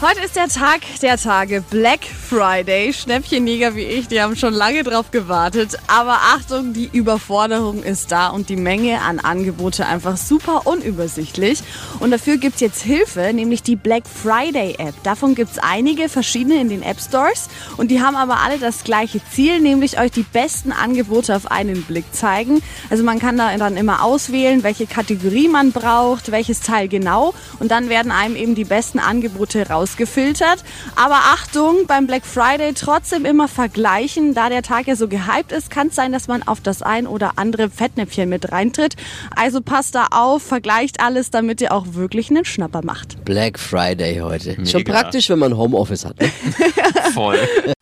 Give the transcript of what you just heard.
Heute ist der Tag der Tage, Black Friday. Schnäppchenjäger wie ich, die haben schon lange drauf gewartet. Aber Achtung, die Überforderung ist da und die Menge an Angebote einfach super unübersichtlich. Und dafür gibt's jetzt Hilfe, nämlich die Black Friday App. Davon gibt's einige verschiedene in den App Stores und die haben aber alle das gleiche Ziel, nämlich euch die besten Angebote auf einen Blick zeigen. Also man kann da dann immer auswählen, welche Kategorie man braucht, welches Teil genau und dann werden einem eben die besten Angebote raus rausgefiltert. Aber Achtung, beim Black Friday trotzdem immer vergleichen. Da der Tag ja so gehypt ist, kann es sein, dass man auf das ein oder andere Fettnäpfchen mit reintritt. Also passt da auf, vergleicht alles, damit ihr auch wirklich einen Schnapper macht. Black Friday heute. Schon praktisch, wenn man Homeoffice hat. Ne? Voll.